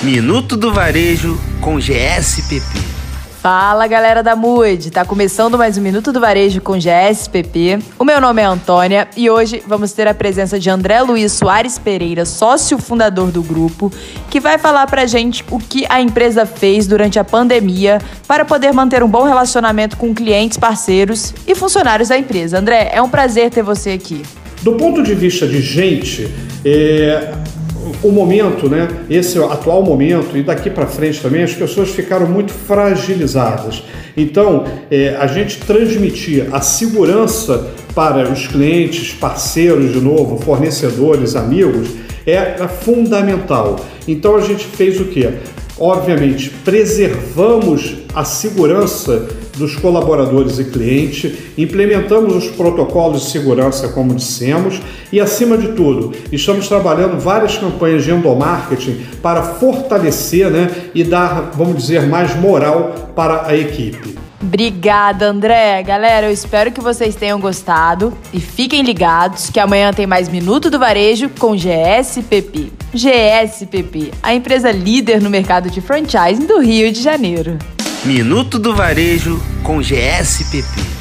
Minuto do Varejo com GSPP. Fala galera da MUD, tá começando mais um Minuto do Varejo com GSPP. O meu nome é Antônia e hoje vamos ter a presença de André Luiz Soares Pereira, sócio fundador do grupo, que vai falar pra gente o que a empresa fez durante a pandemia para poder manter um bom relacionamento com clientes, parceiros e funcionários da empresa. André, é um prazer ter você aqui. Do ponto de vista de gente, é, o momento, né, esse atual momento e daqui para frente também, as pessoas ficaram muito fragilizadas. Então, é, a gente transmitir a segurança para os clientes, parceiros, de novo, fornecedores, amigos, é fundamental. Então, a gente fez o quê? Obviamente, preservamos a segurança dos colaboradores e clientes, implementamos os protocolos de segurança, como dissemos, e, acima de tudo, estamos trabalhando várias campanhas de endomarketing para fortalecer né, e dar, vamos dizer, mais moral para a equipe. Obrigada, André. Galera, eu espero que vocês tenham gostado e fiquem ligados que amanhã tem mais Minuto do Varejo com GSPP. GSPP, a empresa líder no mercado de franchising do Rio de Janeiro. Minuto do Varejo com GSPP.